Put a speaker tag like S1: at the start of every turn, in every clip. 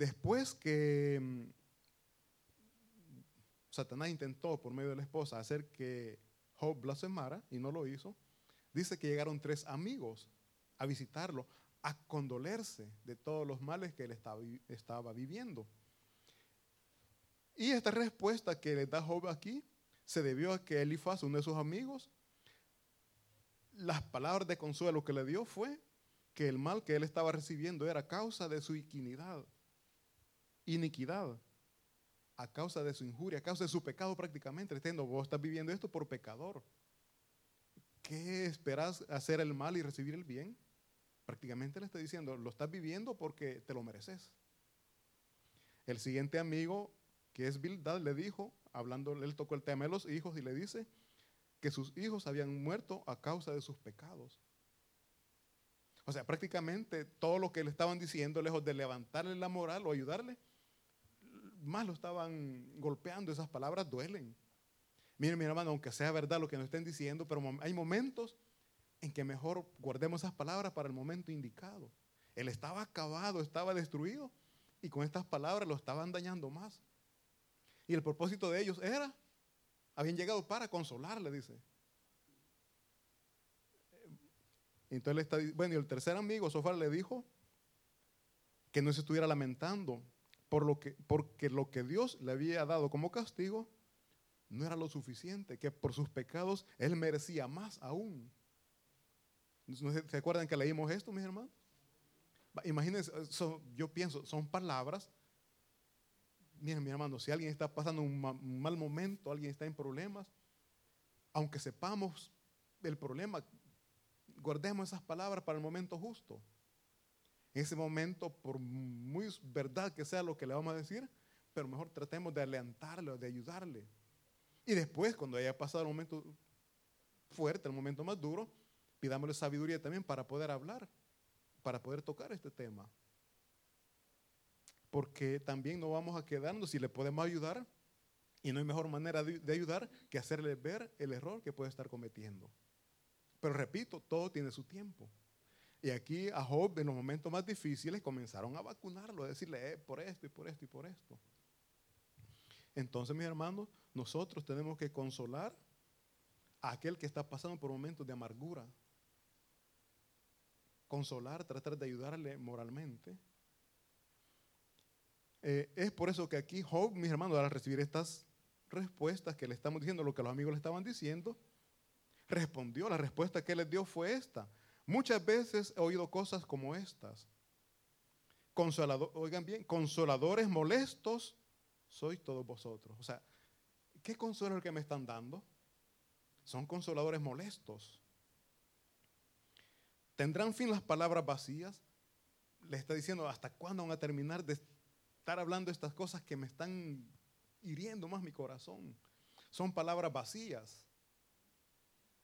S1: después que mm, Satanás intentó por medio de la esposa hacer que Job blasfemara y no lo hizo, dice que llegaron tres amigos a visitarlo, a condolerse de todos los males que él estaba, viviendo. Y esta respuesta que le da Job aquí se debió a que Elifaz, uno de sus amigos, las palabras de consuelo que le dio fue que el mal que él estaba recibiendo era causa de su iniquidad, iniquidad, a causa de su injuria, a causa de su pecado prácticamente. Diciendo, vos estás viviendo esto por pecador. ¿Qué esperas hacer el mal y recibir el bien? Prácticamente le está diciendo, lo estás viviendo porque te lo mereces. El siguiente amigo, que es Bildad, le dijo, hablando, él tocó el tema de los hijos y le dice que sus hijos habían muerto a causa de sus pecados. O sea, prácticamente todo lo que le estaban diciendo, lejos de levantarle la moral o ayudarle, más lo estaban golpeando. Esas palabras duelen. Miren, mi hermano, aunque sea verdad lo que nos estén diciendo, pero hay momentos en que mejor guardemos esas palabras para el momento indicado. Él estaba acabado, estaba destruido, y con estas palabras lo estaban dañando más. Y el propósito de ellos era, habían llegado para consolarle, dice. Entonces está, bueno, y el tercer amigo, Sofar, le dijo que no se estuviera lamentando por lo que, porque lo que Dios le había dado como castigo no era lo suficiente, que por sus pecados él merecía más aún. ¿Se acuerdan que leímos esto, mis hermanos? Imagínense, yo pienso, son palabras. Miren, mi hermano, si alguien está pasando un mal momento, alguien está en problemas, aunque sepamos el problema, guardemos esas palabras para el momento justo. En ese momento, por muy verdad que sea lo que le vamos a decir, pero mejor tratemos de alentarle, de ayudarle. Y después, cuando haya pasado el momento fuerte, el momento más duro, pidámosle sabiduría también para poder hablar, para poder tocar este tema. Porque también no vamos a quedarnos si le podemos ayudar, y no hay mejor manera de ayudar que hacerle ver el error que puede estar cometiendo. Pero repito, todo tiene su tiempo. Y aquí a Job en los momentos más difíciles comenzaron a vacunarlo, a decirle eh, por esto y por esto y por esto. Entonces, mis hermanos, nosotros tenemos que consolar a aquel que está pasando por momentos de amargura. Consolar, tratar de ayudarle moralmente. Eh, es por eso que aquí Job, mis hermanos, al recibir estas respuestas que le estamos diciendo, lo que los amigos le estaban diciendo, respondió. La respuesta que les dio fue esta. Muchas veces he oído cosas como estas. oigan bien, consoladores molestos sois todos vosotros. O sea, ¿qué consuelo es el que me están dando? Son consoladores molestos. ¿Tendrán fin las palabras vacías? Le está diciendo, ¿hasta cuándo van a terminar de estar hablando estas cosas que me están hiriendo más mi corazón? Son palabras vacías.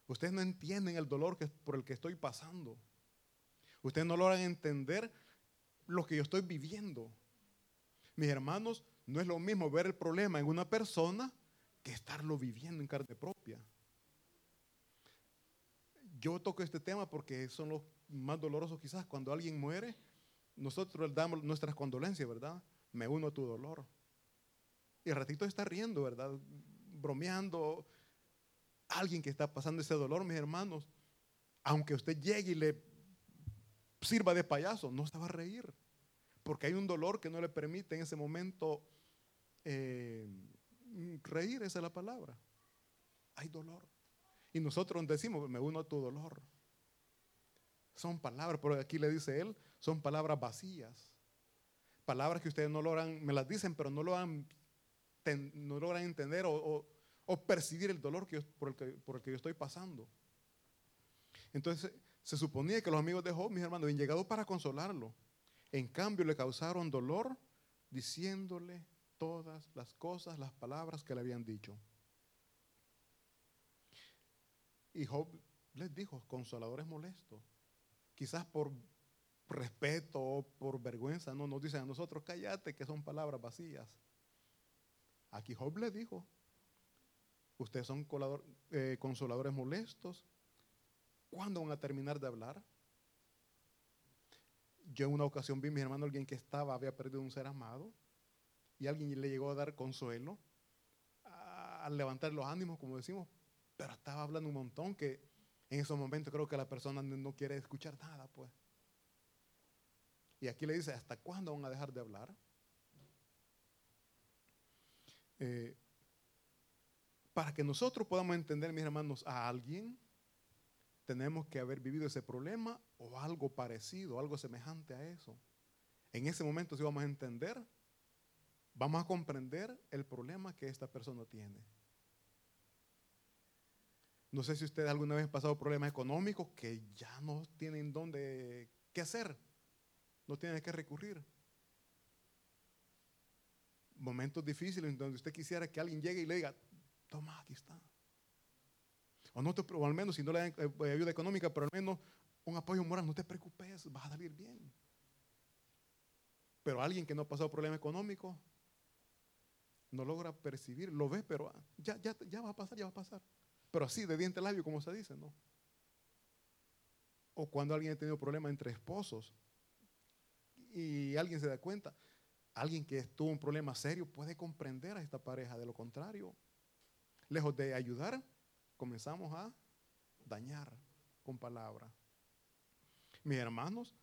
S1: Ustedes no entienden el dolor por el que estoy pasando. Ustedes no logran entender lo que yo estoy viviendo. Mis hermanos, no es lo mismo ver el problema en una persona que estarlo viviendo en carne propia. Yo toco este tema porque son los más dolorosos quizás. Cuando alguien muere, nosotros damos nuestras condolencias, ¿verdad? Me uno a tu dolor. Y el ratito está riendo, ¿verdad? Bromeando, alguien que está pasando ese dolor, mis hermanos, aunque usted llegue y le sirva de payaso, no se va a reír. Porque hay un dolor que no le permite en ese momento eh, reír, esa es la palabra. Hay dolor. Y nosotros decimos, me uno a tu dolor. Son palabras, pero aquí le dice él, son palabras vacías. Palabras que ustedes no logran, me las dicen, pero no logran, no logran entender o percibir el dolor que por, el que, por el que yo estoy pasando. Entonces, se suponía que los amigos de Job, mis hermanos, habían llegado para consolarlo. En cambio, le causaron dolor diciéndole todas las cosas, las palabras que le habían dicho. Y Job les dijo, consoladores molestos. Quizás por respeto o por vergüenza, no nos dicen a nosotros, cállate, que son palabras vacías. Aquí Job le dijo, Ustedes son eh, consoladores molestos. ¿Cuándo van a terminar de hablar? Yo en una ocasión vi, mi hermano, alguien que estaba, había perdido un ser amado, y alguien le llegó a dar consuelo, al levantar los ánimos, como decimos, pero estaba hablando un montón que en esos momentos creo que la persona no quiere escuchar nada, pues. Y aquí le dice, ¿hasta cuándo van a dejar de hablar? Eh, para que nosotros podamos entender, mis hermanos, a alguien, tenemos que haber vivido ese problema o algo parecido, algo semejante a eso. En ese momento, si vamos a entender, vamos a comprender el problema que esta persona tiene. No sé si ustedes alguna vez han pasado problemas económicos que ya no tienen dónde, qué hacer, no tienen qué recurrir. Momentos difíciles en donde usted quisiera que alguien llegue y le diga, toma, aquí está. O, no te, o al menos si no le dan eh, ayuda económica, pero al menos un apoyo moral, no te preocupes, vas a salir bien. Pero alguien que no ha pasado problema económico no logra percibir, lo ve, pero ya, ya, ya va a pasar, ya va a pasar. Pero así, de diente labio, como se dice, ¿no? O cuando alguien ha tenido problemas entre esposos y alguien se da cuenta, alguien que tuvo un problema serio puede comprender a esta pareja. De lo contrario, lejos de ayudar, comenzamos a dañar con palabras. Mis hermanos,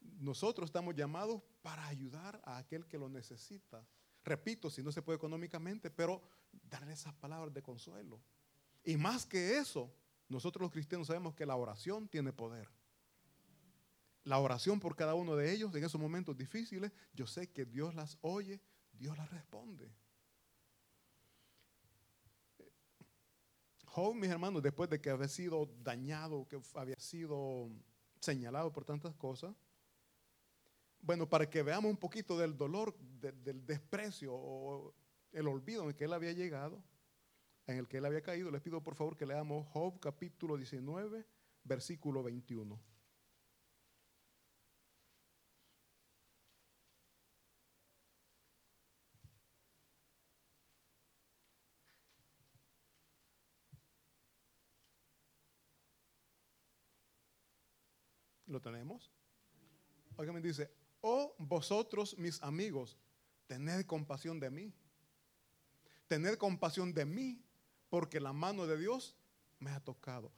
S1: nosotros estamos llamados para ayudar a aquel que lo necesita. Repito, si no se puede económicamente, pero darle esas palabras de consuelo. Y más que eso, nosotros los cristianos sabemos que la oración tiene poder. La oración por cada uno de ellos en esos momentos difíciles, yo sé que Dios las oye, Dios las responde. Job, mis hermanos, después de que había sido dañado, que había sido señalado por tantas cosas, bueno, para que veamos un poquito del dolor, del desprecio o el olvido en el que él había llegado, en el que él había caído, les pido por favor que leamos Job capítulo 19, versículo 21. ¿Lo tenemos? Me dice, oh vosotros mis amigos, tened compasión de mí. Tened compasión de mí porque la mano de Dios me ha tocado.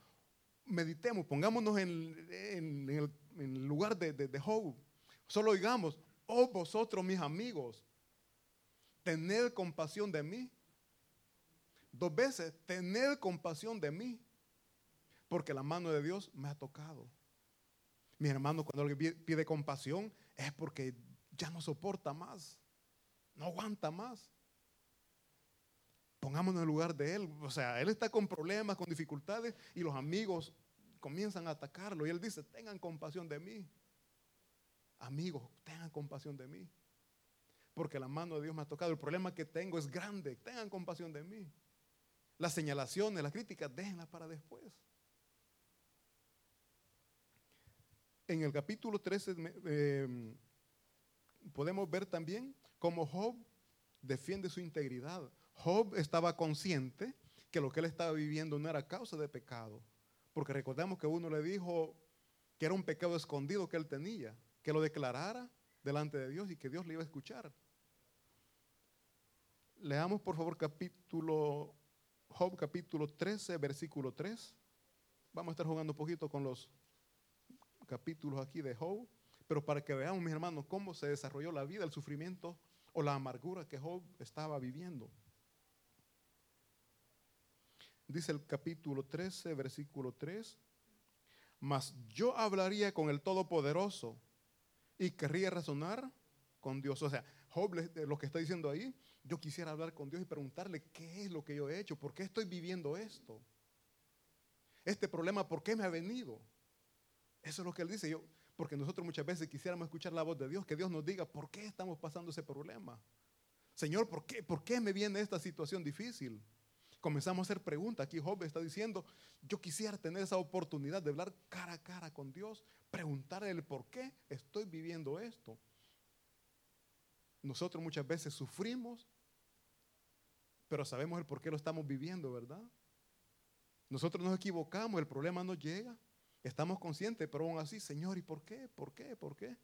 S1: Meditemos, pongámonos en, el, lugar de, de, Job. Solo oigamos, oh vosotros mis amigos, tened compasión de mí. Dos veces, tened compasión de mí, porque la mano de Dios me ha tocado. Mi hermano, cuando alguien pide compasión, es porque ya no soporta más, no aguanta más. Pongámonos en el lugar de él. O sea, él está con problemas, con dificultades y los amigos comienzan a atacarlo. Y él dice, tengan compasión de mí. Amigos, tengan compasión de mí. Porque la mano de Dios me ha tocado. El problema que tengo es grande. Tengan compasión de mí. Las señalaciones, las críticas, déjenlas para después. En el capítulo 13 eh, podemos ver también cómo Job defiende su integridad. Job estaba consciente que lo que él estaba viviendo no era causa de pecado, porque recordemos que uno le dijo que era un pecado escondido que él tenía, que lo declarara delante de Dios y que Dios le iba a escuchar. Leamos por favor capítulo Job capítulo 13, versículo 3. Vamos a estar jugando un poquito con los capítulos aquí de Job, pero para que veamos, mis hermanos, cómo se desarrolló la vida, el sufrimiento o la amargura que Job estaba viviendo. Dice el capítulo 13, versículo 3. Mas yo hablaría con el Todopoderoso y querría razonar con Dios. O sea, Job lo que está diciendo ahí, yo quisiera hablar con Dios y preguntarle qué es lo que yo he hecho, por qué estoy viviendo esto. Este problema, ¿por qué me ha venido? Eso es lo que él dice. Yo, porque nosotros muchas veces quisiéramos escuchar la voz de Dios, que Dios nos diga por qué estamos pasando ese problema. Señor, ¿por qué, ¿por qué me viene esta situación difícil? Comenzamos a hacer preguntas. Aquí Job está diciendo, yo quisiera tener esa oportunidad de hablar cara a cara con Dios, preguntarle el por qué estoy viviendo esto. Nosotros muchas veces sufrimos, pero sabemos el por qué lo estamos viviendo, ¿verdad? Nosotros nos equivocamos, el problema nos llega, Estamos conscientes, pero aún así, Señor, ¿y por qué? ¿Por qué? ¿Por qué?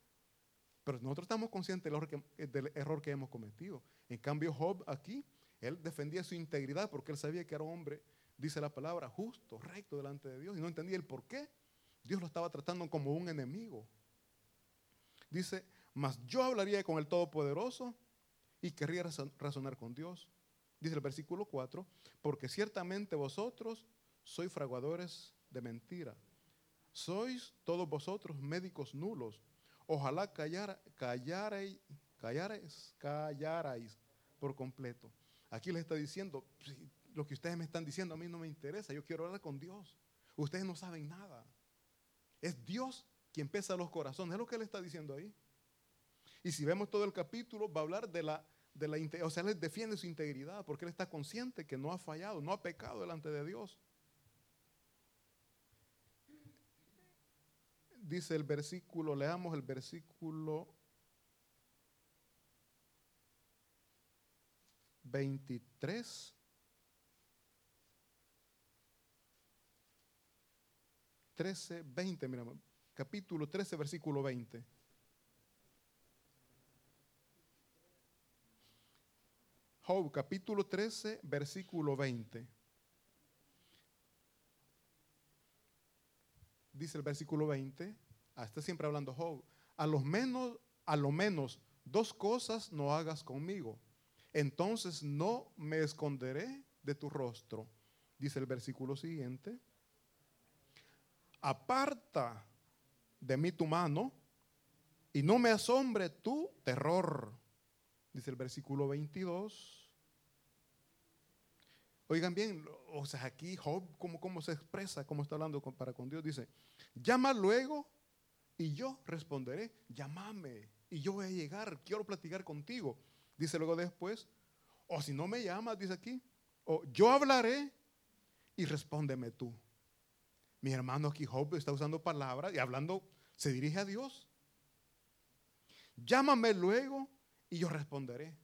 S1: Pero nosotros estamos conscientes del error, que, del error que hemos cometido. En cambio, Job aquí, él defendía su integridad porque él sabía que era un hombre, dice la palabra, justo, recto delante de Dios. Y no entendía el por qué. Dios lo estaba tratando como un enemigo. Dice, mas yo hablaría con el Todopoderoso y querría razonar con Dios. Dice el versículo 4, porque ciertamente vosotros sois fraguadores de mentira. Sois todos vosotros médicos nulos Ojalá callara, callarais, callarais, por completo. Aquí les está diciendo, lo que ustedes me están diciendo a mí no me interesa, yo quiero hablar con Dios. Ustedes no saben nada. Es Dios quien pesa los corazones, es lo que él está diciendo ahí. Y si vemos todo el capítulo, va a hablar de la, de la o sea, él defiende su integridad porque él está consciente que no ha fallado, no ha pecado delante de Dios. Dice el versículo, leamos el versículo 23. 13, 20, mira, capítulo 13, versículo 20. Job, capítulo 13, versículo 20. Dice el versículo 20, ah, está siempre hablando Job, a lo menos, a lo menos dos cosas no hagas conmigo, entonces no me esconderé de tu rostro. Dice el versículo siguiente, aparta de mí tu mano y no me asombre tu terror. Dice el versículo 22. Oigan bien, o sea, aquí Job, ¿cómo, se expresa? ¿Cómo está hablando para con Dios? Dice, llama luego y yo responderé, llámame y yo voy a llegar, quiero platicar contigo. Dice luego después, o si no me llamas, dice aquí, o yo hablaré y respóndeme tú. Mi hermano aquí Job está usando palabras y hablando, se dirige a Dios. Llámame luego y yo responderé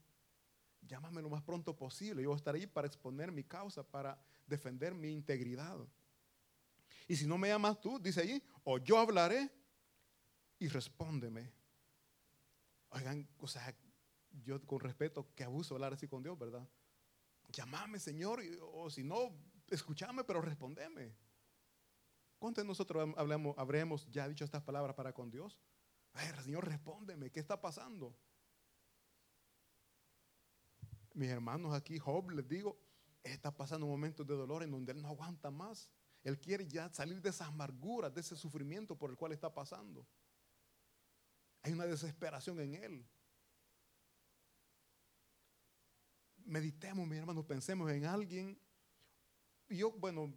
S1: llámame lo más pronto posible. Yo voy a estar ahí para exponer mi causa, para defender mi integridad. Y si no me llamas tú, dice allí, o yo hablaré y respóndeme. Oigan, o sea, yo con respeto, que abuso hablar así con Dios, ¿verdad? Llámame, Señor, o si no, escúchame, pero respondeme. ¿Cuántos de nosotros hablamos, habremos ya dicho estas palabras para con Dios? Ay, Señor, respóndeme, ¿qué está pasando? Mis hermanos aquí, Job, les digo, está pasando un momento de dolor en donde él no aguanta más. Él quiere ya salir de esas amarguras, de ese sufrimiento por el cual está pasando. Hay una desesperación en él. Meditemos, mis hermanos, pensemos en alguien. Yo, bueno,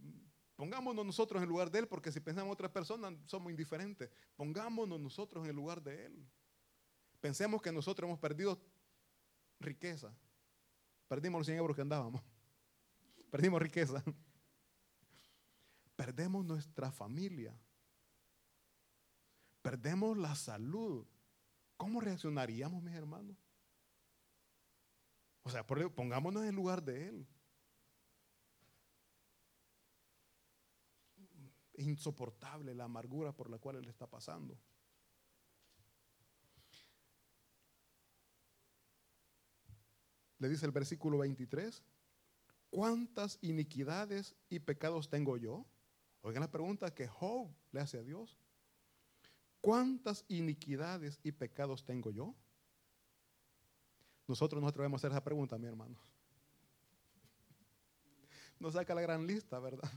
S1: pongámonos nosotros en lugar de él, porque si pensamos en otras personas somos indiferentes. Pongámonos nosotros en el lugar de él. Pensemos que nosotros hemos perdido riqueza. Perdimos los 100 euros que andábamos. Perdimos riqueza. Perdemos nuestra familia. Perdemos la salud. ¿Cómo reaccionaríamos, mis hermanos? O sea, pongámonos en el lugar de Él. Insoportable la amargura por la cual Él está pasando. Le dice el versículo 23, ¿cuántas iniquidades y pecados tengo yo? Oigan la pregunta que Job le hace a Dios. ¿Cuántas iniquidades y pecados tengo yo? Nosotros no atrevemos a hacer esa pregunta, mi hermano. Nos saca la gran lista, ¿verdad?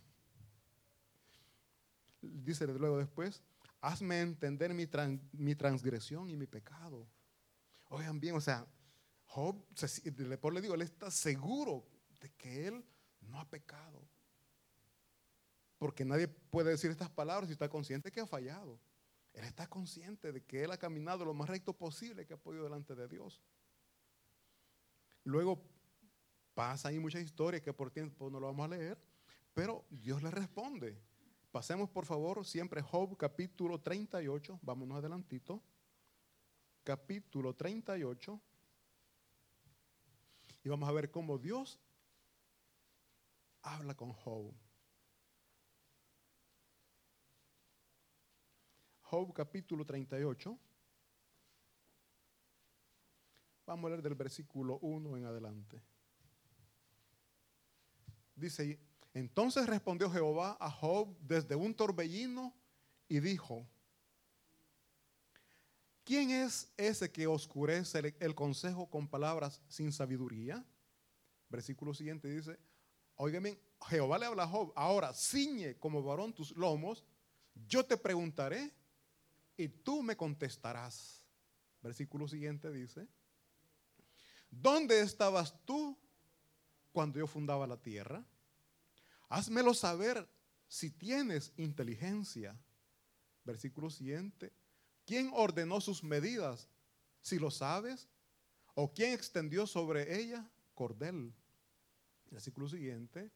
S1: Dice luego después, hazme entender mi, mi transgresión y mi pecado. Oigan bien, o sea, Job, por le digo, él está seguro de que él no ha pecado. Porque nadie puede decir estas palabras si está consciente que ha fallado. Él está consciente de que él ha caminado lo más recto posible que ha podido delante de Dios. Luego pasa ahí muchas historias que por tiempo no lo vamos a leer, pero Dios le responde. Pasemos por favor siempre Job capítulo 38, vámonos adelantito. Capítulo 38. Y vamos a ver cómo Dios habla con Job. Job capítulo 38. Vamos a leer del versículo 1 en adelante. Dice, entonces respondió Jehová a Job desde un torbellino y dijo, ¿quién es ese que oscurece el consejo con palabras sin sabiduría? Versículo siguiente dice, oigan Jehová le habla Job, ahora ciñe como varón tus lomos, yo te preguntaré y tú me contestarás. Versículo siguiente dice, ¿dónde estabas tú cuando yo fundaba la tierra? Házmelo saber si tienes inteligencia. Versículo siguiente, ¿quién ordenó sus medidas? Si lo sabes, ¿o quién extendió sobre ella cordel? Versículo siguiente,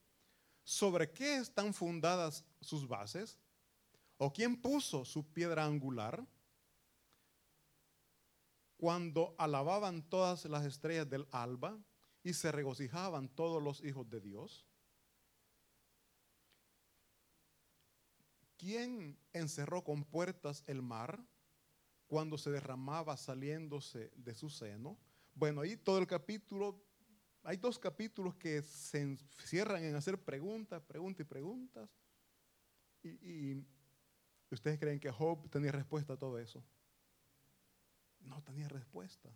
S1: ¿sobre qué están fundadas sus bases? ¿O quién puso su piedra angular? Cuando alababan todas las estrellas del alba y se regocijaban todos los hijos de Dios. ¿Quién encerró con puertas el mar cuando se derramaba saliéndose de su seno? Bueno, ahí todo el capítulo, hay dos capítulos que se encierran en hacer preguntas, preguntas y preguntas. Y, ustedes creen que Job tenía respuesta a todo eso. No tenía respuesta.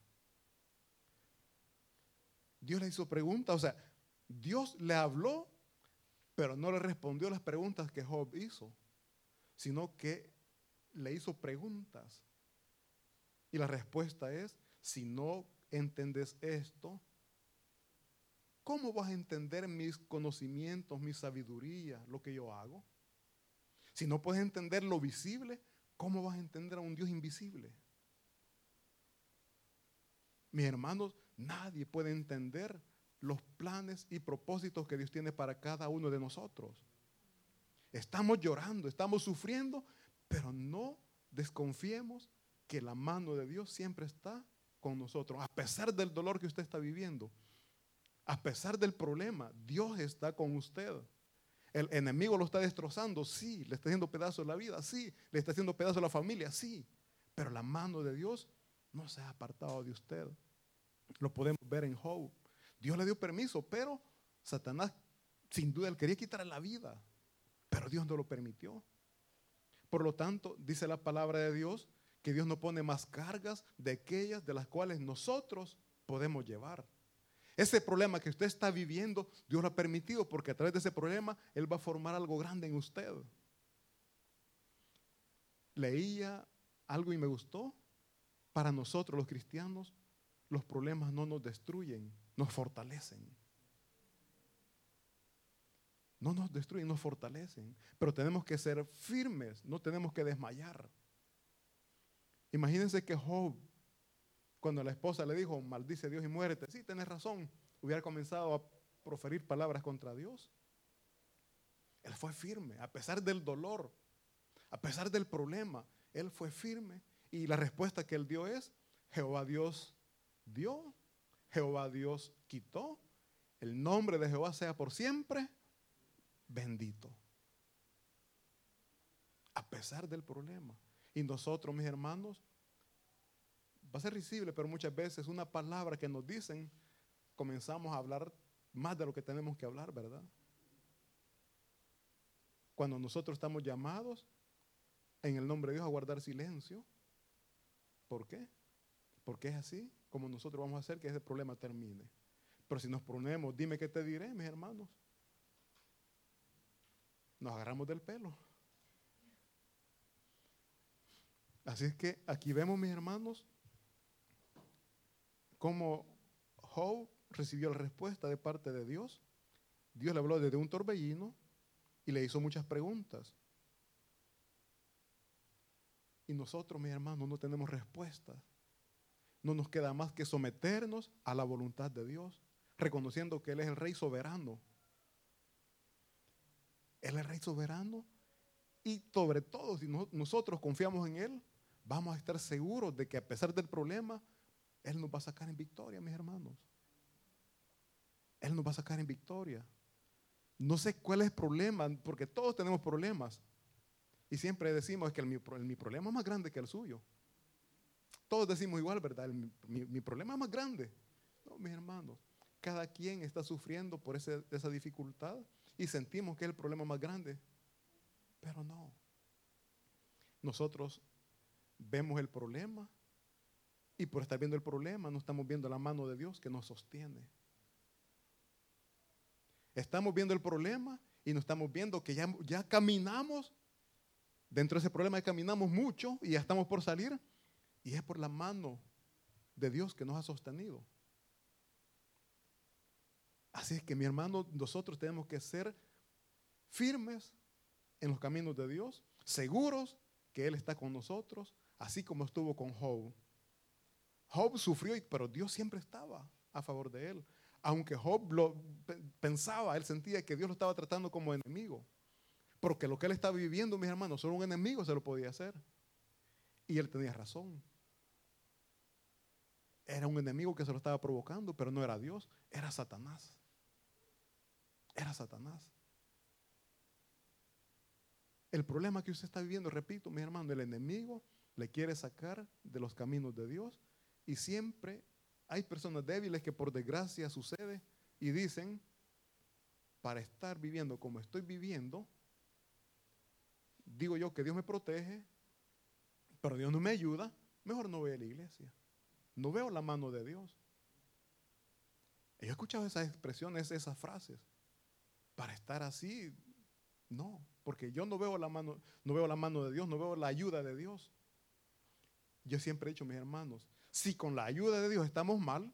S1: Dios le hizo preguntas, o sea, Dios le habló, pero no le respondió las preguntas que Job hizo sino que le hizo preguntas. Y la respuesta es, si no entiendes esto, ¿cómo vas a entender mis conocimientos, mi sabiduría, lo que yo hago? Si no puedes entender lo visible, ¿cómo vas a entender a un Dios invisible? Mis hermanos, nadie puede entender los planes y propósitos que Dios tiene para cada uno de nosotros. Estamos llorando, estamos sufriendo, pero no desconfiemos que la mano de Dios siempre está con nosotros. A pesar del dolor que usted está viviendo, a pesar del problema, Dios está con usted. El enemigo lo está destrozando, sí, le está haciendo pedazos la vida, sí, le está haciendo pedazos la familia, sí, pero la mano de Dios no se ha apartado de usted. Lo podemos ver en Job. Dios le dio permiso, pero Satanás sin duda él quería quitarle la vida. Pero Dios no lo permitió. Por lo tanto, dice la palabra de Dios que Dios no pone más cargas de aquellas de las cuales nosotros podemos llevar. Ese problema que usted está viviendo, Dios lo ha permitido porque a través de ese problema Él va a formar algo grande en usted. Leía algo y me gustó. Para nosotros los cristianos, los problemas no nos destruyen, nos fortalecen. No nos destruyen, nos fortalecen. Pero tenemos que ser firmes, no tenemos que desmayar. Imagínense que Job, cuando la esposa le dijo, maldice Dios y muérete, sí, tenés razón, hubiera comenzado a proferir palabras contra Dios. Él fue firme, a pesar del dolor, a pesar del problema, él fue firme. Y la respuesta que él dio es, Jehová Dios dio, Jehová Dios quitó, el nombre de Jehová sea por siempre bendito. A pesar del problema. Y nosotros, mis hermanos, va a ser risible, pero muchas veces una palabra que nos dicen, comenzamos a hablar más de lo que tenemos que hablar, ¿verdad? Cuando nosotros estamos llamados en el nombre de Dios a guardar silencio. ¿Por qué? Porque es así como nosotros vamos a hacer que ese problema termine. Pero si nos ponemos, dime qué te diré, mis hermanos nos agarramos del pelo. Así es que aquí vemos, mis hermanos, cómo Job recibió la respuesta de parte de Dios. Dios le habló desde un torbellino y le hizo muchas preguntas. Y nosotros, mis hermanos, no tenemos respuesta. No nos queda más que someternos a la voluntad de Dios, reconociendo que Él es el Rey soberano él es Rey soberano. Y sobre todo, si nosotros confiamos en Él, vamos a estar seguros de que a pesar del problema, Él nos va a sacar en victoria, mis hermanos. Él nos va a sacar en victoria. No sé cuál es el problema, porque todos tenemos problemas. Y siempre decimos que mi, problema es más grande que el suyo. Todos decimos igual, ¿verdad? mi, problema es más grande. No, mis hermanos, cada quien está sufriendo por esa dificultad y sentimos que es el problema más grande. Pero no. Nosotros vemos el problema y por estar viendo el problema no estamos viendo la mano de Dios que nos sostiene. Estamos viendo el problema y no estamos viendo que ya, ya caminamos. Dentro de ese problema ya caminamos mucho y ya estamos por salir. Y es por la mano de Dios que nos ha sostenido. Así es que mi hermano, nosotros tenemos que ser firmes en los caminos de Dios, seguros que Él está con nosotros, así como estuvo con Job. Job sufrió, pero Dios siempre estaba a favor de él aunque Job pensaba, él sentía que Dios lo estaba tratando como enemigo. Porque lo que él estaba viviendo, mis hermanos, solo un enemigo se lo podía hacer. Y él tenía razón. Era un enemigo que se lo estaba provocando, pero no era Dios, era Satanás. Era Satanás. El problema que usted está viviendo, repito, mi hermano, el enemigo le quiere sacar de los caminos de Dios y siempre hay personas débiles que por desgracia sucede y dicen, para estar viviendo como estoy viviendo, digo yo que Dios me protege, pero Dios no me ayuda, mejor no voy a la iglesia. No veo la mano de Dios. Yo he escuchado esas expresiones, esas frases. Para estar así, no, porque yo no veo la mano, no veo la mano de Dios, no veo la ayuda de Dios. Yo siempre he dicho, mis hermanos, si con la ayuda de Dios estamos mal,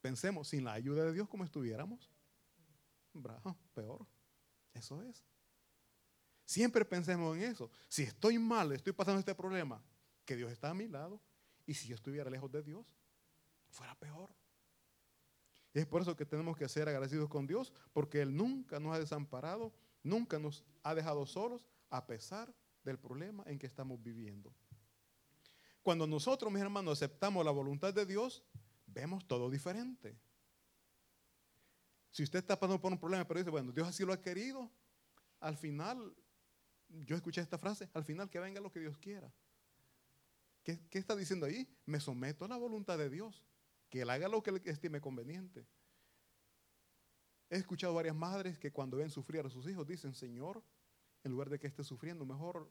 S1: pensemos, sin la ayuda de Dios, ¿cómo estuviéramos? Bravo, peor. Eso es. Siempre pensemos en eso. Si estoy mal, estoy pasando este problema, que Dios está a mi lado, y si yo estuviera lejos de Dios, fuera peor. es por eso que tenemos que ser agradecidos con Dios, porque Él nunca nos ha desamparado, nunca nos ha dejado solos, a pesar del problema en que estamos viviendo. Cuando nosotros, mis hermanos, aceptamos la voluntad de Dios, vemos todo diferente. Si usted está pasando por un problema, pero dice, bueno, Dios así lo ha querido, al final, yo escuché esta frase, al final que venga lo que Dios quiera. ¿Qué, está diciendo ahí? Me someto a la voluntad de Dios, que Él haga lo que Él estime conveniente. He escuchado varias madres que cuando ven sufrir a sus hijos dicen, Señor, en lugar de que esté sufriendo, mejor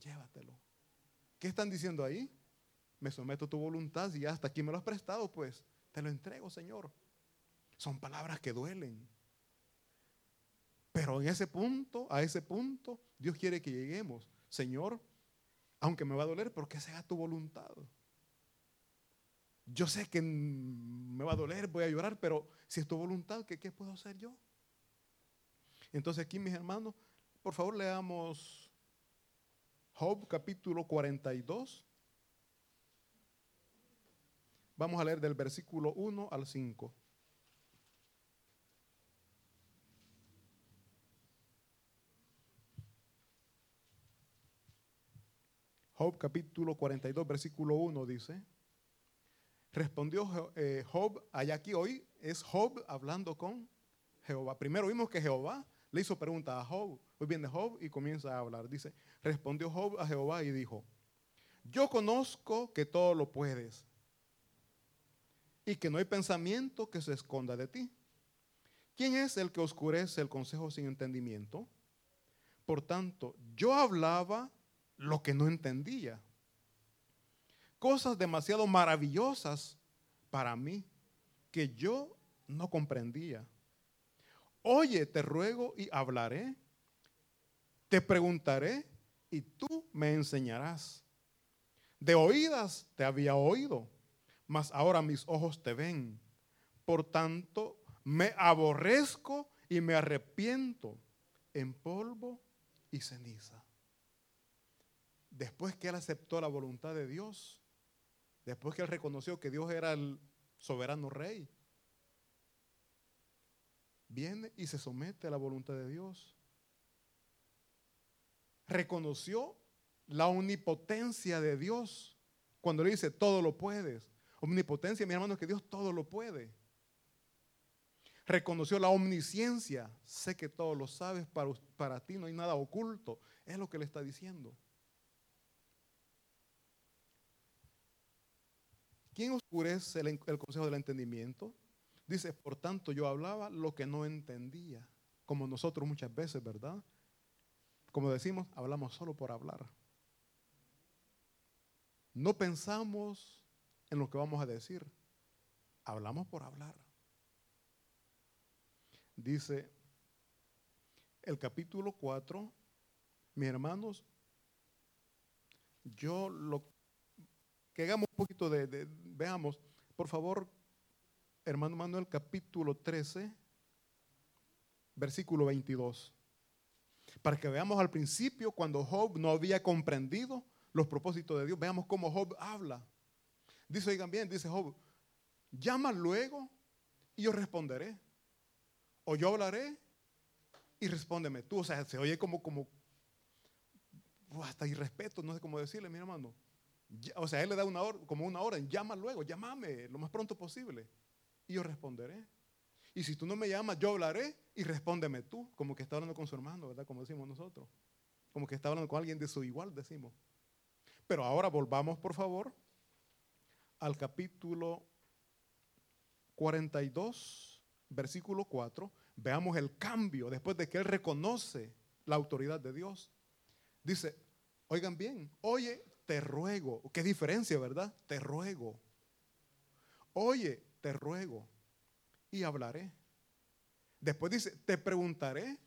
S1: llévatelo. ¿Qué están diciendo ahí? Me someto a tu voluntad y hasta aquí me lo has prestado, pues te lo entrego, Señor. Son palabras que duelen. Pero en ese punto, a ese punto, Dios quiere que lleguemos. Señor, aunque me va a doler, pero que sea tu voluntad. Yo sé que me va a doler, voy a llorar, pero si es tu voluntad, ¿qué, qué puedo hacer yo? Entonces aquí, mis hermanos, por favor leamos Job capítulo 42. Vamos a leer del versículo 1 al 5. Job capítulo 42, versículo 1 dice, respondió eh, Job, allá aquí hoy es Job hablando con Jehová. Primero vimos que Jehová le hizo pregunta a Job. Hoy viene Job y comienza a hablar. Dice, respondió Job a Jehová y dijo, yo conozco que todo lo puedes y que no hay pensamiento que se esconda de ti. ¿Quién es el que oscurece el consejo sin entendimiento? Por tanto, yo hablaba lo que no entendía. Cosas demasiado maravillosas para mí que yo no comprendía. Oye, te ruego y hablaré. Te preguntaré y tú me enseñarás. De oídas te había oído, mas ahora mis ojos te ven. Por tanto, me aborrezco y me arrepiento en polvo y ceniza. Después que él aceptó la voluntad de Dios, después que él reconoció que Dios era el soberano rey, viene y se somete a la voluntad de Dios. Reconoció la omnipotencia de Dios cuando le dice, todo lo puedes. Omnipotencia, mi hermano, es que Dios todo lo puede. reconoció la omnisciencia. Sé que todo lo sabes, para, para ti no hay nada oculto. Es lo que le está diciendo. ¿Quién oscurece el, el consejo del entendimiento? Dice, por tanto yo hablaba lo que no entendía, como nosotros muchas veces, ¿verdad? Como decimos, hablamos solo por hablar. No pensamos en lo que vamos a decir, hablamos por hablar. Dice el capítulo 4, mis hermanos, yo lo que hagamos un poquito de, de, veamos, por favor, hermano Manuel, capítulo 13, versículo 22. Para que veamos al principio, cuando Job no había comprendido los propósitos de Dios, veamos cómo Job habla. Dice, oigan bien, dice Job, llama luego y yo responderé. O yo hablaré y respóndeme tú. O sea, se oye como, como, hasta irrespeto, no sé cómo decirle, mi hermano. O sea, él le da una hora, como una hora, llama luego, llámame lo más pronto posible. Y yo responderé. Y si tú no me llamas, yo hablaré y respóndeme tú, como que está hablando con su hermano, ¿verdad? Como decimos nosotros. Como que está hablando con alguien de su igual, decimos. Pero ahora volvamos, por favor, al capítulo 42, versículo 4. Veamos el cambio después de que él reconoce la autoridad de Dios. Dice, oigan bien, oye, te ruego. Qué diferencia, ¿verdad? Te ruego. Oye, te ruego y hablaré. Después dice, te preguntaré.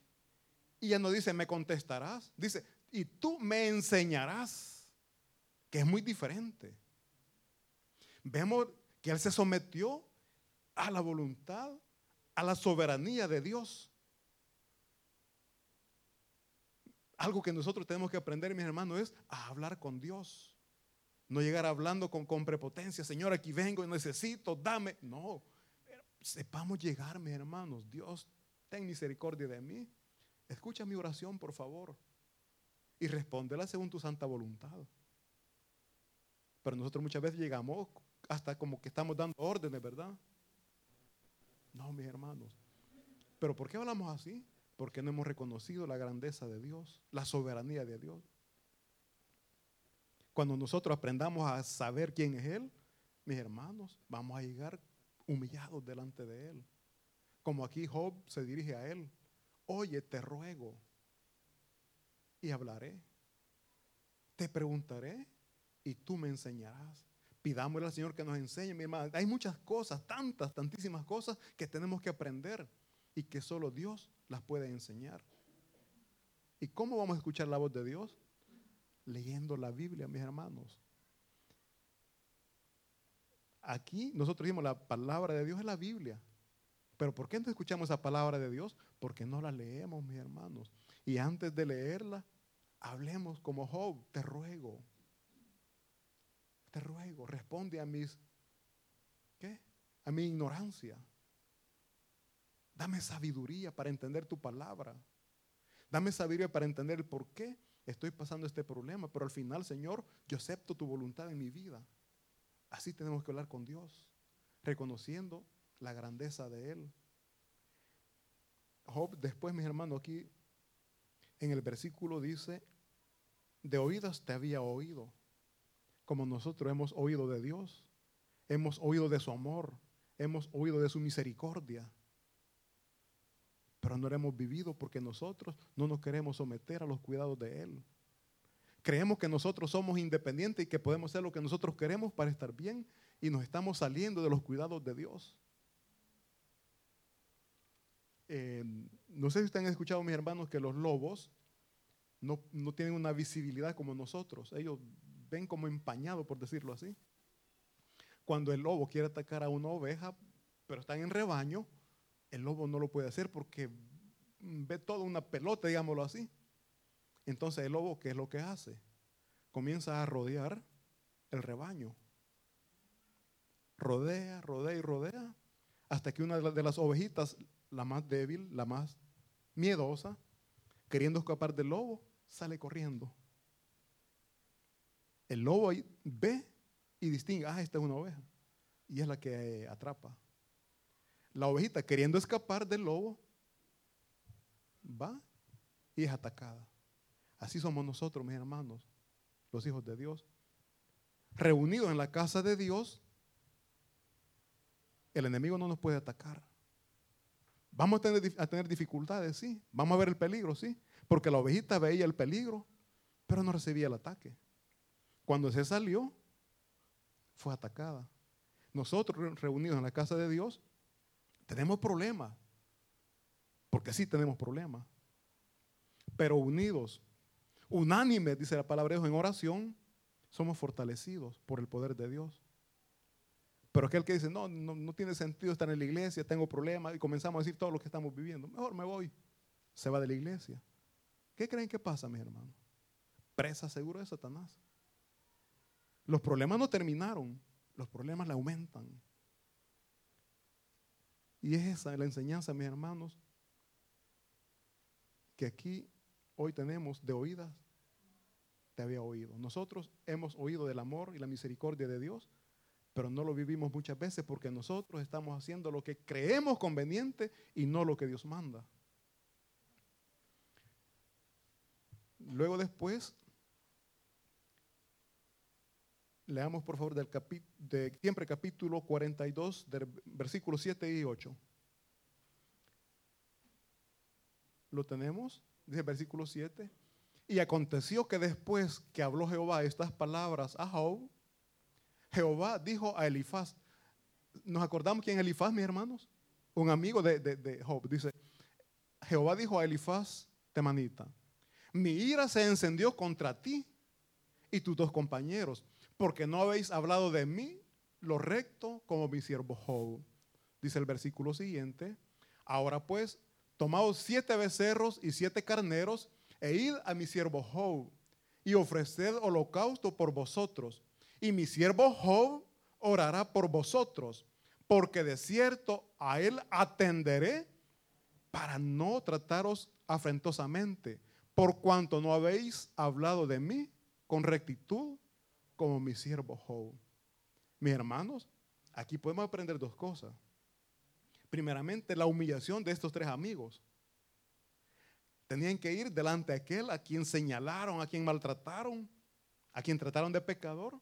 S1: Y ya no dice, me contestarás. Dice, y tú me enseñarás. Que es muy diferente. Vemos que él se sometió a la voluntad, a la soberanía de Dios. Algo que nosotros tenemos que aprender, mis hermanos, es a hablar con Dios. No llegar hablando con, con prepotencia, Señor, aquí vengo y necesito, dame. No, sepamos llegar, mis hermanos. Dios, ten misericordia de mí. Escucha mi oración, por favor. Y respóndela según tu santa voluntad. Pero nosotros muchas veces llegamos hasta como que estamos dando órdenes, ¿verdad? No, mis hermanos. Pero ¿por qué hablamos así? Porque no hemos reconocido la grandeza de Dios, la soberanía de Dios. Cuando nosotros aprendamos a saber quién es Él, mis hermanos, vamos a llegar humillados delante de Él. Como aquí Job se dirige a Él. Oye, te ruego y hablaré. Te preguntaré y tú me enseñarás. Pidámosle al Señor que nos enseñe, mi hermano. Hay muchas cosas, tantas, tantísimas cosas que tenemos que aprender y que solo Dios las puede enseñar. ¿Y cómo vamos a escuchar la voz de Dios? Leyendo la Biblia, mis hermanos. Aquí nosotros dijimos la palabra de Dios es la Biblia. Pero ¿por qué no escuchamos esa palabra de Dios? Porque no la leemos, mis hermanos. Y antes de leerla, hablemos como Job, te ruego, te ruego, responde a mis, ¿qué? A mi ignorancia. Dame sabiduría para entender tu palabra. Dame sabiduría para entender el por qué estoy pasando este problema. Pero al final, Señor, yo acepto tu voluntad en mi vida. Así tenemos que hablar con Dios, reconociendo la grandeza de Él. Job, después, mis hermanos, aquí en el versículo dice, de oídas te había oído como nosotros hemos oído de Dios, hemos oído de su amor, hemos oído de su misericordia, pero no hemos vivido porque nosotros no nos queremos someter a los cuidados de Él. Creemos que nosotros somos independientes y que podemos hacer lo que nosotros queremos para estar bien y nos estamos saliendo de los cuidados de Dios. Eh, no sé si ustedes han escuchado, mis hermanos, que los lobos no, no tienen una visibilidad como nosotros. Ellos ven como empañado, por decirlo así. Cuando el lobo quiere atacar a una oveja, pero están en rebaño, el lobo no lo puede hacer porque ve toda una pelota, digámoslo así. Entonces el lobo, ¿qué es lo que hace? Comienza a rodear el rebaño. Rodea, rodea y rodea, hasta que una de las ovejitas, la más débil, la más miedosa, queriendo escapar del lobo, sale corriendo. El lobo ve y distingue, ah, esta es una oveja. Y es la que atrapa. La ovejita queriendo escapar del lobo, va y es atacada. Así somos nosotros, mis hermanos, los hijos de Dios. Reunidos en la casa de Dios, el enemigo no nos puede atacar. Vamos a tener, dificultades, sí. Vamos a ver el peligro, sí. Porque la ovejita veía el peligro, pero no recibía el ataque. Cuando se salió, fue atacada. Nosotros reunidos en la casa de Dios, tenemos problemas. Porque sí tenemos problemas. Pero unidos, unánimes, dice la palabra de Dios, en oración, somos fortalecidos por el poder de Dios. Pero aquel que dice, no, no, tiene sentido estar en la iglesia, tengo problemas, y comenzamos a decir todo lo que estamos viviendo, mejor me voy, se va de la iglesia. ¿Qué creen que pasa, mis hermanos? Presa seguro de Satanás. Los problemas no terminaron, los problemas le aumentan. Y es esa la enseñanza, mis hermanos, que aquí hoy tenemos de oídas, te había oído. Nosotros hemos oído del amor y la misericordia de Dios, pero no lo vivimos muchas veces porque nosotros estamos haciendo lo que creemos conveniente y no lo que Dios manda. Luego después Leamos por favor del de siempre capítulo 42, del versículos 7 y 8. ¿Lo tenemos? Dice versículo 7. Y aconteció que después que habló Jehová estas palabras a Job, Jehová dijo a Elifaz, ¿nos acordamos quién es Elifaz, mis hermanos? Un amigo de, de Job. Dice, Jehová dijo a Elifaz, temanita, mi ira se encendió contra ti y tus dos compañeros porque no habéis hablado de mí lo recto como mi siervo Job. Dice el versículo siguiente, ahora pues, tomaos siete becerros y siete carneros e id a mi siervo Job y ofreced holocausto por vosotros. Y mi siervo Job orará por vosotros, porque de cierto a él atenderé para no trataros afrentosamente, por cuanto no habéis hablado de mí con rectitud como mi siervo Job. Mis hermanos, aquí podemos aprender dos cosas. Primeramente, la humillación de estos tres amigos. Tenían que ir delante de aquel a quien señalaron, a quien maltrataron, a quien trataron de pecador.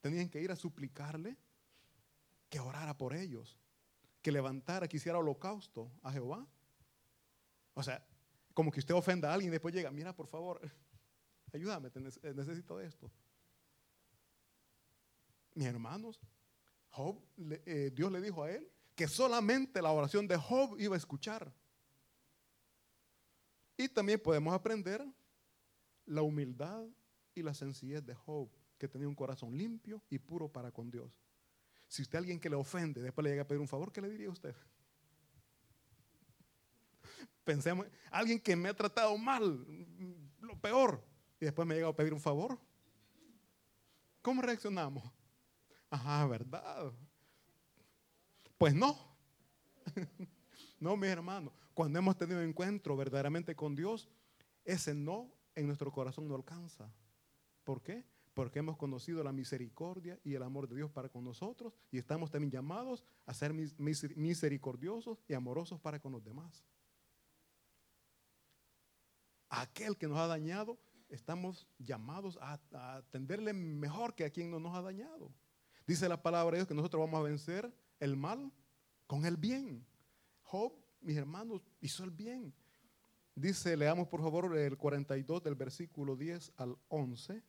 S1: Tenían que ir a suplicarle que orara por ellos, que levantara, que hiciera holocausto a Jehová. O sea, como que usted ofenda a alguien y después llega, mira, por favor, ayúdame, necesito esto mis hermanos, Job, eh, Dios le dijo a él que solamente la oración de Job iba a escuchar. Y también podemos aprender la humildad y la sencillez de Job, que tenía un corazón limpio y puro para con Dios. Si usted alguien que le ofende, después le llega a pedir un favor, ¿qué le diría a usted? Pensemos, alguien que me ha tratado mal, lo peor, y después me llega a pedir un favor. ¿Cómo reaccionamos? Ajá, ¿verdad? Pues no. no, mis hermanos. Cuando hemos tenido encuentro verdaderamente con Dios, ese no en nuestro corazón no alcanza. ¿Por qué? Porque hemos conocido la misericordia y el amor de Dios para con nosotros y estamos también llamados a ser misericordiosos y amorosos para con los demás. Aquel que nos ha dañado, estamos llamados a, atenderle mejor que a quien no nos ha dañado. Dice la palabra de Dios que nosotros vamos a vencer el mal con el bien. Job, mis hermanos, hizo el bien. Dice, leamos por favor el 42 del versículo 10 al 11.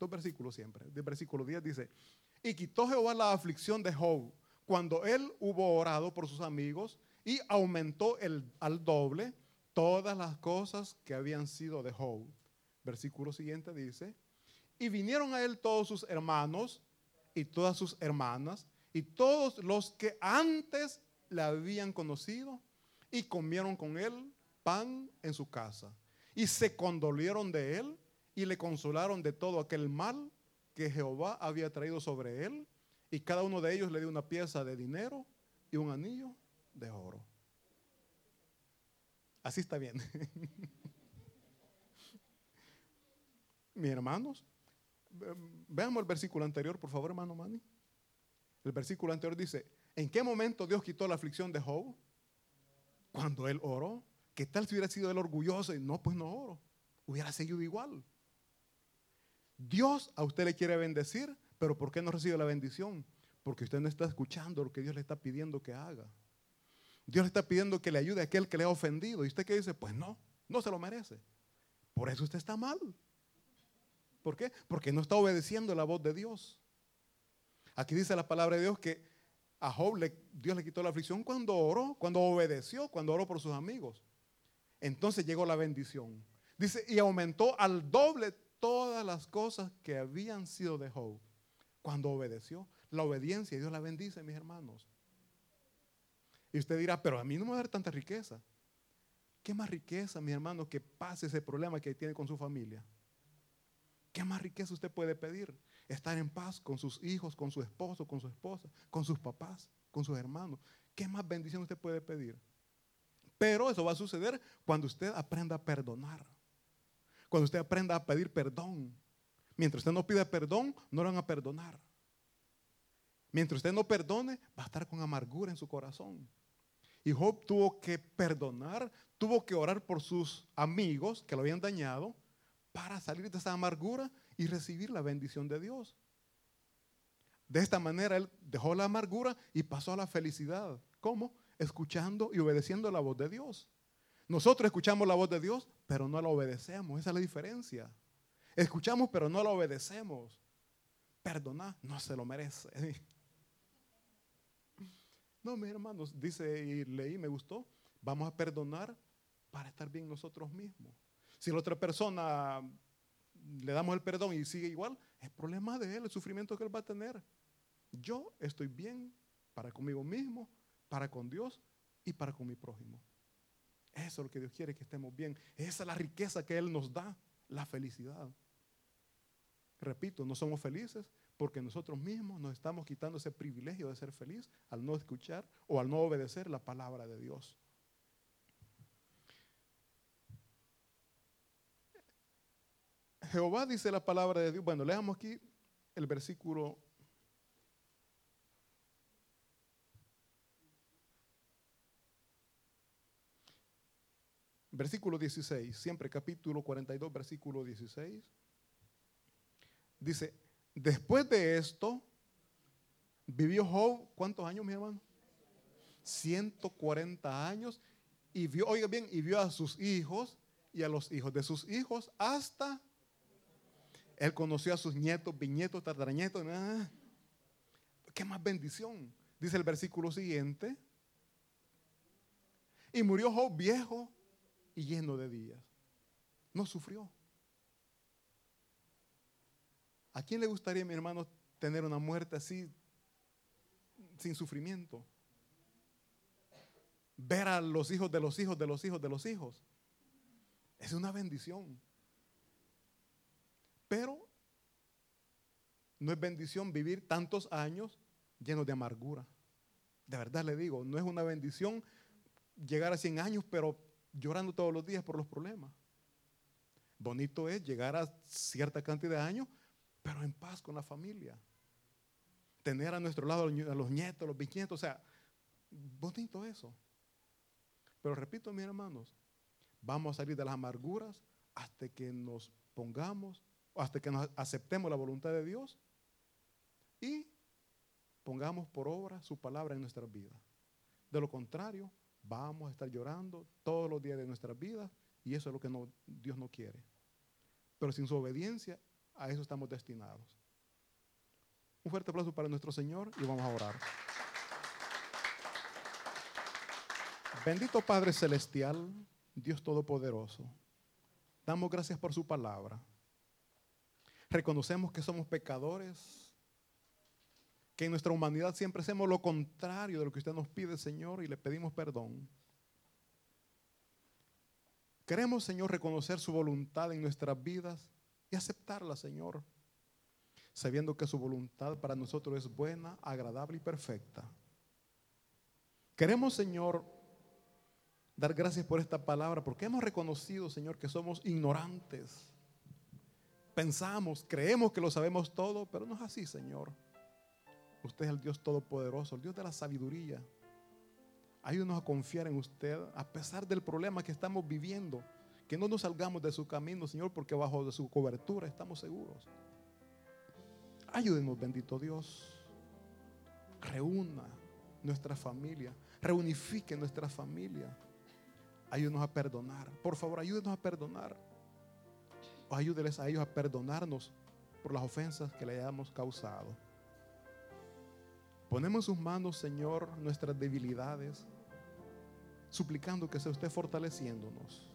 S1: Dos versículos siempre. Del versículo 10 dice, y quitó Jehová la aflicción de Job cuando él hubo orado por sus amigos y aumentó el, al doble todas las cosas que habían sido de Job. Versículo siguiente dice, y vinieron a él todos sus hermanos y todas sus hermanas y todos los que antes le habían conocido y comieron con él pan en su casa y se condolieron de él y le consolaron de todo aquel mal que Jehová había traído sobre él y cada uno de ellos le dio una pieza de dinero y un anillo de oro. Así está bien. Mis hermanos, Veamos el versículo anterior, por favor, hermano Manny. El versículo anterior dice, ¿en qué momento Dios quitó la aflicción de Job? Cuando él oró. ¿Qué tal si hubiera sido él orgulloso y no, pues no oro? Hubiera seguido igual. Dios a usted le quiere bendecir, pero ¿por qué no recibe la bendición? Porque usted no está escuchando lo que Dios le está pidiendo que haga. Dios le está pidiendo que le ayude a aquel que le ha ofendido. ¿Y usted qué dice? Pues no, no se lo merece. Por eso usted está mal. ¿Por qué? Porque no está obedeciendo la voz de Dios. Aquí dice la palabra de Dios que a Job Dios le quitó la aflicción cuando oró, cuando obedeció, cuando oró por sus amigos. Entonces llegó la bendición. Dice, y aumentó al doble todas las cosas que habían sido de Job cuando obedeció. La obediencia, Dios la bendice, mis hermanos. Y usted dirá, pero a mí no me va a dar tanta riqueza. ¿Qué más riqueza, mi hermano, que pase ese problema que tiene con su familia? ¿Qué más riqueza usted puede pedir? Estar en paz con sus hijos, con su esposo, con su esposa, con sus papás, con sus hermanos. ¿Qué más bendición usted puede pedir? Pero eso va a suceder cuando usted aprenda a perdonar. Cuando usted aprenda a pedir perdón. Mientras usted no pida perdón, no lo van a perdonar. Mientras usted no perdone, va a estar con amargura en su corazón. Y Job tuvo que perdonar, tuvo que orar por sus amigos que lo habían dañado para salir de esa amargura y recibir la bendición de Dios. De esta manera él dejó la amargura y pasó a la felicidad. ¿Cómo? Escuchando y obedeciendo la voz de Dios. Nosotros escuchamos la voz de Dios, pero no la obedecemos. Esa es la diferencia. Escuchamos, pero no la obedecemos. Perdonar no se lo merece. No, mis hermanos, dice y leí, me gustó, vamos a perdonar para estar bien nosotros mismos. Si la otra persona le damos el perdón y sigue igual, es problema de él, el sufrimiento que él va a tener. Yo estoy bien para conmigo mismo, para con Dios y para con mi prójimo. Eso es lo que Dios quiere, que estemos bien. Esa es la riqueza que Él nos da, la felicidad. Repito, no somos felices porque nosotros mismos nos estamos quitando ese privilegio de ser feliz al no escuchar o al no obedecer la palabra de Dios. Jehová dice la palabra de Dios. Bueno, leamos aquí el versículo Versículo 16, siempre capítulo 42, versículo 16. Dice, Después de esto, vivió Job, ¿cuántos años, mi hermano? 140 años. Y vio, oiga bien, y vio a sus hijos y a los hijos de sus hijos hasta él conoció a sus nietos, bisnietos, tataranietos. ¿Qué más bendición? Dice el versículo siguiente. Y murió Job viejo y lleno de días. No sufrió. ¿A quién le gustaría, mi hermano, tener una muerte así, sin sufrimiento? Ver a los hijos de los hijos de los hijos de los hijos. Es una bendición. Pero no es bendición vivir tantos años llenos de amargura. De verdad le digo, no es una bendición llegar a 100 años, pero llorando todos los días por los problemas. Bonito es llegar a cierta cantidad de años, pero en paz con la familia. Tener a nuestro lado a los nietos, los bisnietos, o sea, bonito eso. Pero repito, mis hermanos, vamos a salir de las amarguras hasta que nos pongamos, hasta que nos aceptemos la voluntad de Dios y pongamos por obra su palabra en nuestras vidas. De lo contrario, vamos a estar llorando todos los días de nuestras vidas y eso es lo que Dios no quiere. Pero sin su obediencia a eso estamos destinados. Un fuerte aplauso para nuestro Señor y vamos a orar. Bendito Padre Celestial, Dios Todopoderoso, damos gracias por su palabra. Reconocemos que somos pecadores, que en nuestra humanidad siempre hacemos lo contrario de lo que usted nos pide, Señor, y le pedimos perdón. Queremos, Señor, reconocer su voluntad en nuestras vidas y aceptarla, Señor, sabiendo que su voluntad para nosotros es buena, agradable y perfecta. Queremos, Señor, dar gracias por esta palabra, porque hemos reconocido, Señor, que somos ignorantes. Pensamos, creemos que lo sabemos todo, pero no es así, Señor.
S2: Usted es el Dios todopoderoso, el Dios de la sabiduría. Ayúdenos a confiar en usted a pesar del problema que estamos viviendo. Que no nos salgamos de su camino, Señor, porque bajo de su cobertura estamos seguros. Ayúdenos, bendito Dios. Reúna nuestra familia. Reunifique nuestra familia. Ayúdenos a perdonar. Por favor, ayúdenos a perdonar. Ayúdeles a ellos a perdonarnos por las ofensas que le hayamos causado. Ponemos en sus manos, Señor, nuestras debilidades, suplicando que sea usted fortaleciéndonos.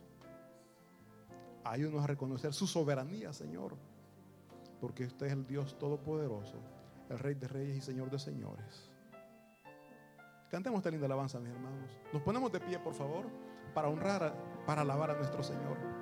S2: Ayúdanos a reconocer su soberanía, Señor, porque usted es el Dios Todopoderoso, el Rey de Reyes y Señor de Señores. Cantemos esta linda alabanza, mis hermanos. Nos ponemos de pie, por favor, para honrar, para alabar a nuestro Señor.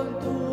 S2: Esos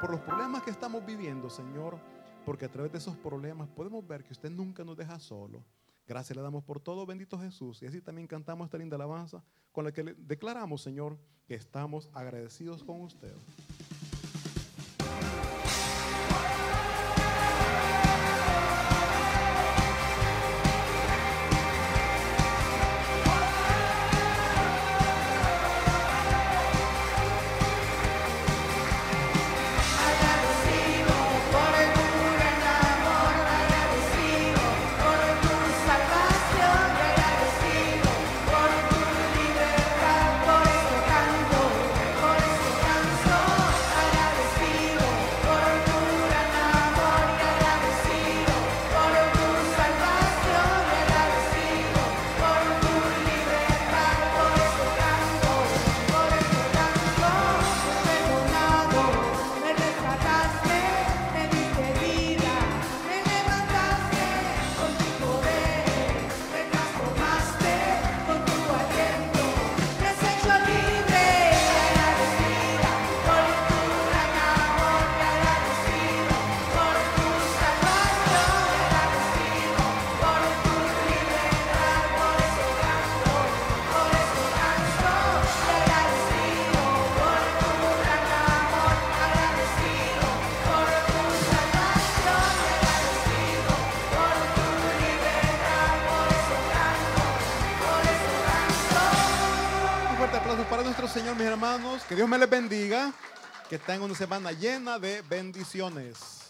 S2: por los problemas que estamos viviendo, Señor, porque a través de esos problemas podemos ver que usted nunca nos deja solo. Gracias le damos por todo, bendito Jesús. Y así también cantamos esta linda alabanza con la que declaramos, Señor, que estamos agradecidos con usted. Hermanos. Que Dios me les bendiga. Que tengan una semana llena de bendiciones.